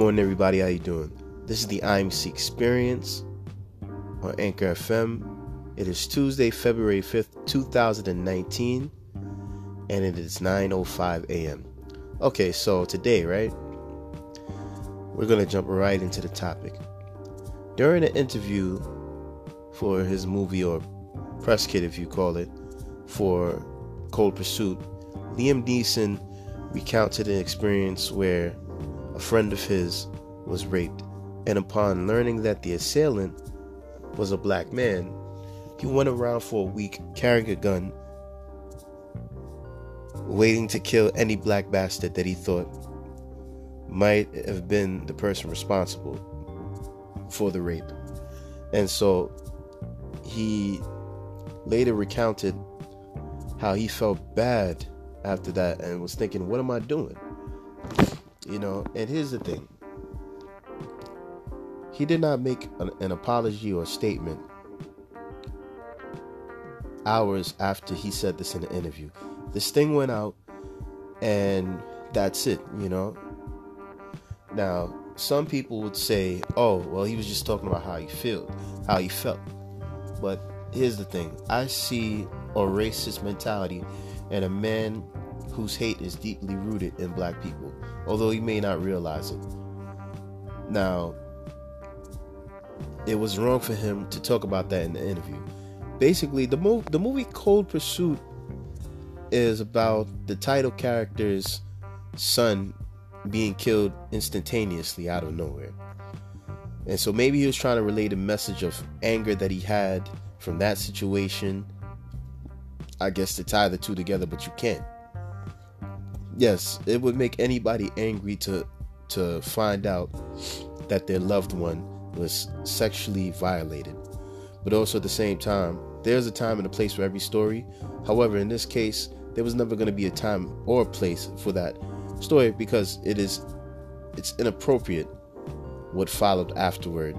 morning, everybody. How you doing? This is the IMC Experience on Anchor FM. It is Tuesday, February 5th, 2019, and it is 9:05 a.m. Okay, so today, right? We're going to jump right into the topic. During an interview for his movie or press kit if you call it for Cold Pursuit, Liam Neeson recounted an experience where a friend of his was raped, and upon learning that the assailant was a black man, he went around for a week carrying a gun, waiting to kill any black bastard that he thought might have been the person responsible for the rape. And so he later recounted how he felt bad after that and was thinking, what am I doing? You know, and here's the thing he did not make an, an apology or statement hours after he said this in the interview. This thing went out, and that's it, you know. Now, some people would say, "Oh, well, he was just talking about how he felt, how he felt." But here's the thing: I see a racist mentality and a man whose hate is deeply rooted in black people, although he may not realize it. Now, it was wrong for him to talk about that in the interview. Basically, the, the movie Cold Pursuit is about the title character's son being killed instantaneously out of nowhere. And so maybe he was trying to relate a message of anger that he had from that situation. I guess to tie the two together, but you can't. Yes, it would make anybody angry to to find out that their loved one was sexually violated. But also at the same time, there's a time and a place for every story. However, in this case, there was never going to be a time or a place for that story because it is it's inappropriate what followed afterward.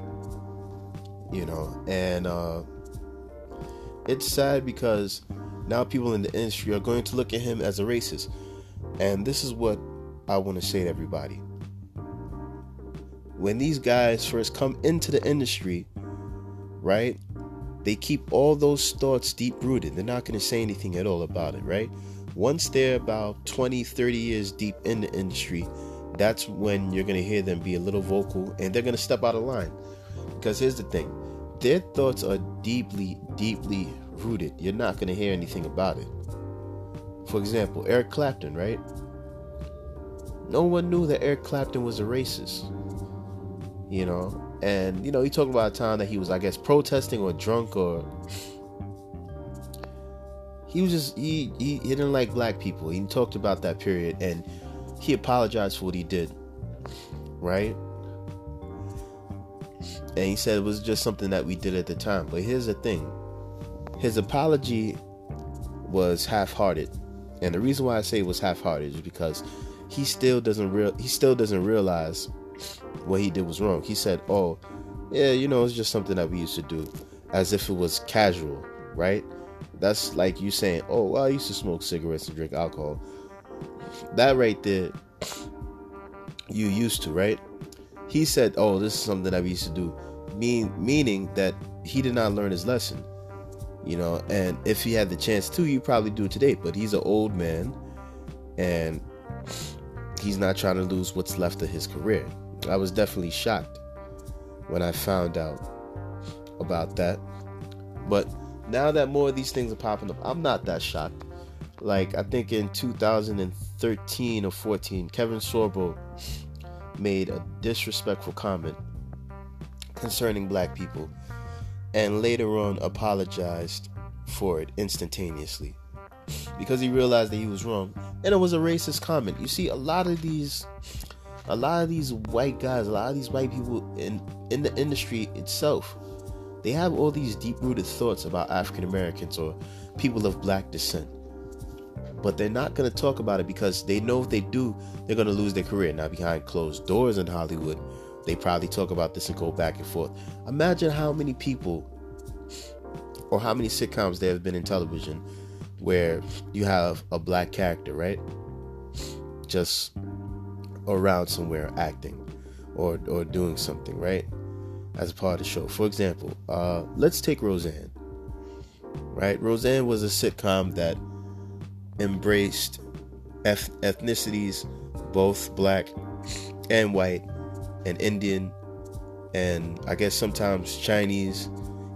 You know, and uh it's sad because now people in the industry are going to look at him as a racist. And this is what I want to say to everybody. When these guys first come into the industry, right? They keep all those thoughts deep rooted. They're not going to say anything at all about it, right? Once they're about 20, 30 years deep in the industry, that's when you're going to hear them be a little vocal and they're going to step out of line. Because here's the thing their thoughts are deeply, deeply rooted. You're not going to hear anything about it. For example, Eric Clapton, right? No one knew that Eric Clapton was a racist. You know, and you know, he talked about a time that he was, I guess, protesting or drunk or he was just he, he he didn't like black people. He talked about that period and he apologized for what he did. Right? And he said it was just something that we did at the time. But here's the thing. His apology was half-hearted. And the reason why I say it was half-hearted is because he still doesn't real he still doesn't realize what he did was wrong. He said, "Oh, yeah, you know, it's just something that we used to do," as if it was casual, right? That's like you saying, "Oh, well, I used to smoke cigarettes and drink alcohol." That right there, you used to, right? He said, "Oh, this is something that we used to do," mean meaning that he did not learn his lesson, you know. And if he had the chance to, he'd probably do it today. But he's an old man, and he's not trying to lose what's left of his career. I was definitely shocked when I found out about that. But now that more of these things are popping up, I'm not that shocked. Like I think in 2013 or 14, Kevin Sorbo made a disrespectful comment concerning black people and later on apologized for it instantaneously because he realized that he was wrong and it was a racist comment. You see a lot of these a lot of these white guys, a lot of these white people in in the industry itself, they have all these deep-rooted thoughts about African Americans or people of black descent. But they're not going to talk about it because they know if they do, they're going to lose their career. Now, behind closed doors in Hollywood, they probably talk about this and go back and forth. Imagine how many people or how many sitcoms there have been in television where you have a black character, right? Just around somewhere acting. or or doing something, right? As a part of the show. For example, uh, let's take Roseanne. Right? Roseanne was a sitcom that embraced eth- ethnicities, both black and white, and Indian, and I guess sometimes Chinese,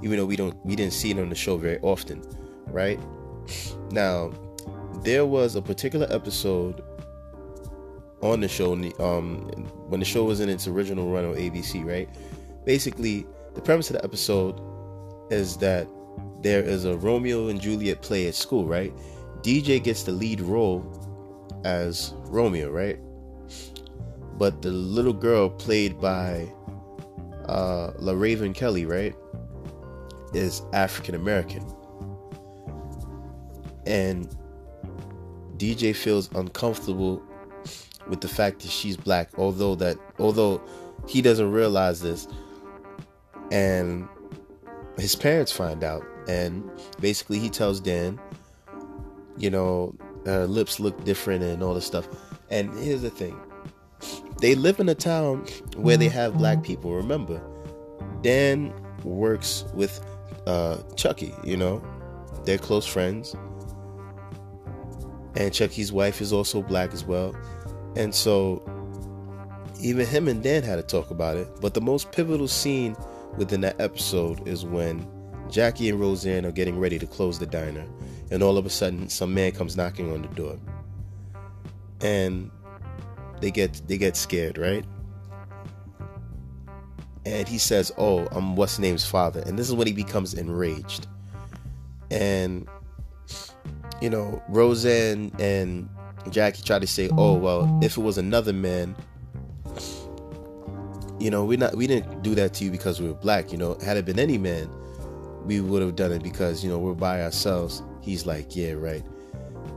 even though we don't we didn't see it on the show very often, right? Now, there was a particular episode on the show um, when the show was in its original run on ABC, right? Basically, the premise of the episode is that there is a Romeo and Juliet play at school, right? DJ gets the lead role as Romeo, right? But the little girl played by uh, La Raven Kelly, right, is African American. And DJ feels uncomfortable with the fact that she's black, although that although he doesn't realize this, and his parents find out, and basically he tells Dan, you know, her lips look different and all this stuff. And here's the thing: they live in a town where they have black people. Remember, Dan works with uh, Chucky. You know, they're close friends, and Chucky's wife is also black as well. And so even him and Dan had to talk about it. But the most pivotal scene within that episode is when Jackie and Roseanne are getting ready to close the diner, and all of a sudden some man comes knocking on the door. And they get they get scared, right? And he says, "Oh, I'm what's name's father," and this is when he becomes enraged. And you know, Roseanne and Jackie try to say, "Oh well, if it was another man, you know, we not we didn't do that to you because we were black. You know, had it been any man, we would have done it because you know we're by ourselves." He's like, "Yeah, right."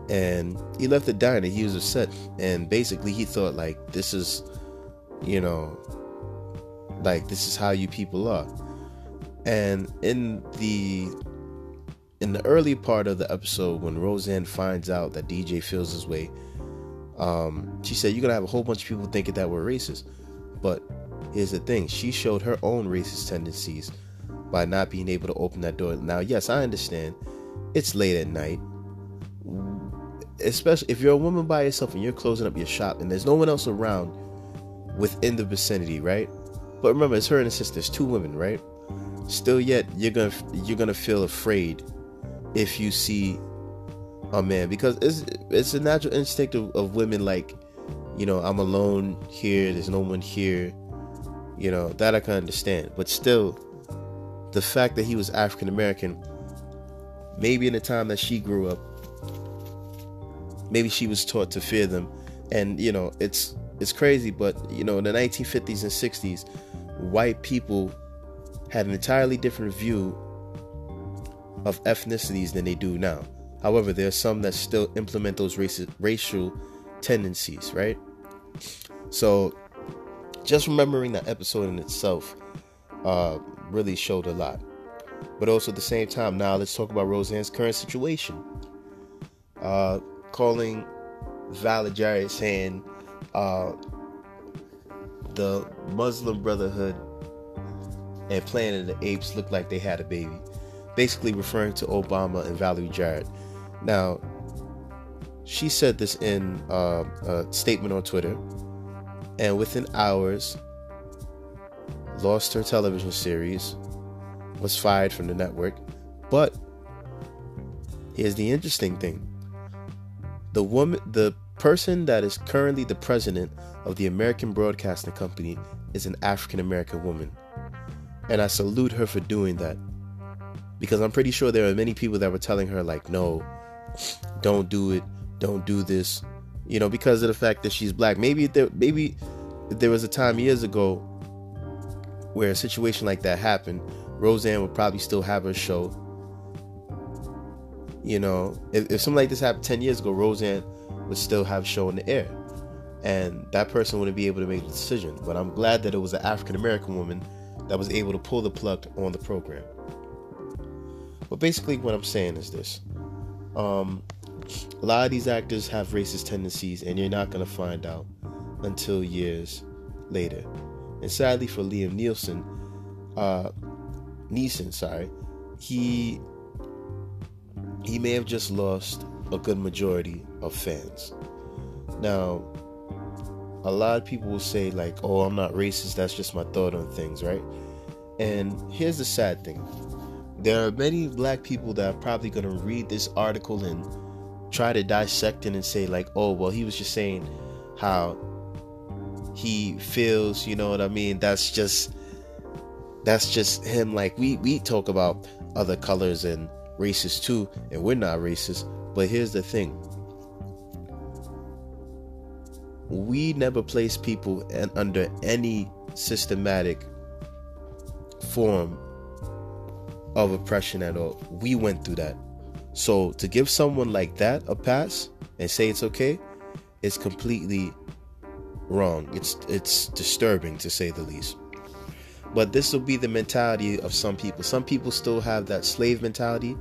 And he left the diner. He was upset, and basically he thought like, "This is, you know, like this is how you people are." And in the in the early part of the episode when Roseanne finds out that DJ feels his way, um, she said, You're gonna have a whole bunch of people thinking that we're racist. But here's the thing she showed her own racist tendencies by not being able to open that door. Now, yes, I understand it's late at night. Especially if you're a woman by yourself and you're closing up your shop and there's no one else around within the vicinity, right? But remember, it's her and her sisters, two women, right? Still, yet you're gonna you're gonna feel afraid if you see a man because it's it's a natural instinct of, of women like you know i'm alone here there's no one here you know that i can understand but still the fact that he was african american maybe in the time that she grew up maybe she was taught to fear them and you know it's it's crazy but you know in the 1950s and 60s white people had an entirely different view of ethnicities than they do now. However, there are some that still implement those racist, racial tendencies, right? So, just remembering that episode in itself uh, really showed a lot. But also at the same time, now let's talk about Roseanne's current situation. Uh, calling Valerie Jarrett saying uh, the Muslim Brotherhood and Planet of the Apes look like they had a baby basically referring to Obama and Valerie Jarrett. Now, she said this in uh, a statement on Twitter, and within hours, lost her television series, was fired from the network. But here's the interesting thing: the woman, the person that is currently the president of the American Broadcasting Company, is an African American woman, and I salute her for doing that because I'm pretty sure there are many people that were telling her like, no, don't do it, don't do this, you know, because of the fact that she's black. Maybe there, maybe there was a time years ago where a situation like that happened. Roseanne would probably still have her show. You know, if, if something like this happened 10 years ago, Roseanne would still have show in the air. And that person wouldn't be able to make the decision. But I'm glad that it was an African American woman that was able to pull the plug on the program. But basically, what I'm saying is this: um, a lot of these actors have racist tendencies, and you're not gonna find out until years later. And sadly for Liam Nielsen, uh, Neeson, sorry, he he may have just lost a good majority of fans. Now, a lot of people will say like, "Oh, I'm not racist. That's just my thought on things," right? And here's the sad thing: there are many black people that are probably going to read this article and try to dissect it and say like, "Oh, well, he was just saying how he feels." You know what I mean? That's just that's just him. Like we we talk about other colors and races too, and we're not racist. But here's the thing: we never place people in, under any systematic form of oppression at all. We went through that. So to give someone like that a pass and say it's okay is completely wrong. It's it's disturbing to say the least. But this will be the mentality of some people. Some people still have that slave mentality.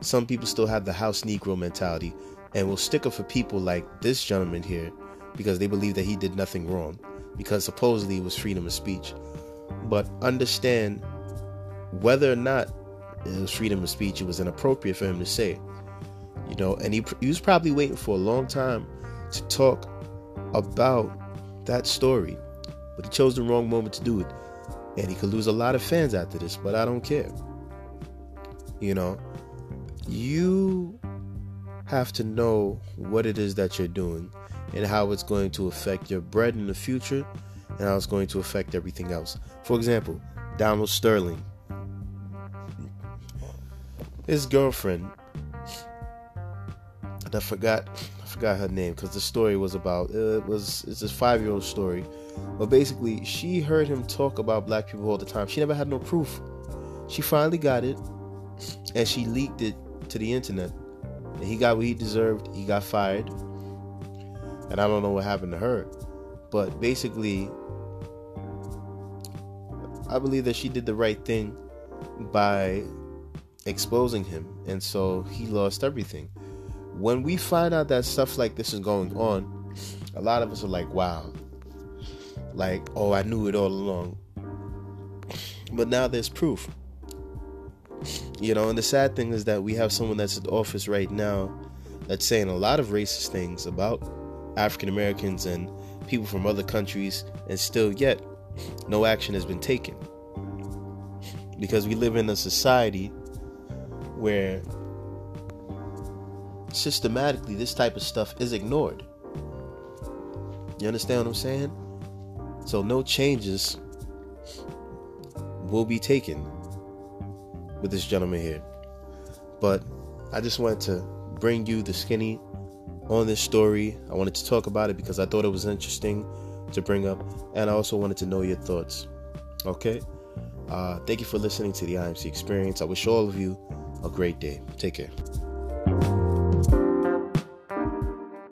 Some people still have the house Negro mentality and will stick up for people like this gentleman here because they believe that he did nothing wrong because supposedly it was freedom of speech. But understand whether or not it was freedom of speech, it was inappropriate for him to say. You know, and he, he was probably waiting for a long time to talk about that story, but he chose the wrong moment to do it. And he could lose a lot of fans after this, but I don't care. You know, you have to know what it is that you're doing and how it's going to affect your bread in the future and how it's going to affect everything else. For example, Donald Sterling. His girlfriend, and I forgot, I forgot her name because the story was about it was it's a five year old story, but basically she heard him talk about black people all the time. She never had no proof. She finally got it, and she leaked it to the internet, and he got what he deserved. He got fired and I don't know what happened to her. But basically, I believe that she did the right thing by exposing him, and so he lost everything. When we find out that stuff like this is going on, a lot of us are like, wow, like, oh, I knew it all along. But now there's proof. You know, and the sad thing is that we have someone that's in office right now that's saying a lot of racist things about African Americans and people from other countries, and still yet no action has been taken. Because we live in a society where systematically this type of stuff is ignored. You understand what I'm saying? So no changes will be taken with this gentleman here. But I just wanted to bring you the skinny on this story. I wanted to talk about it because I thought it was interesting to bring up, and I also wanted to know your thoughts. Okay? Uh, thank you for listening to the IMC experience. I wish all of you a great day. Take care.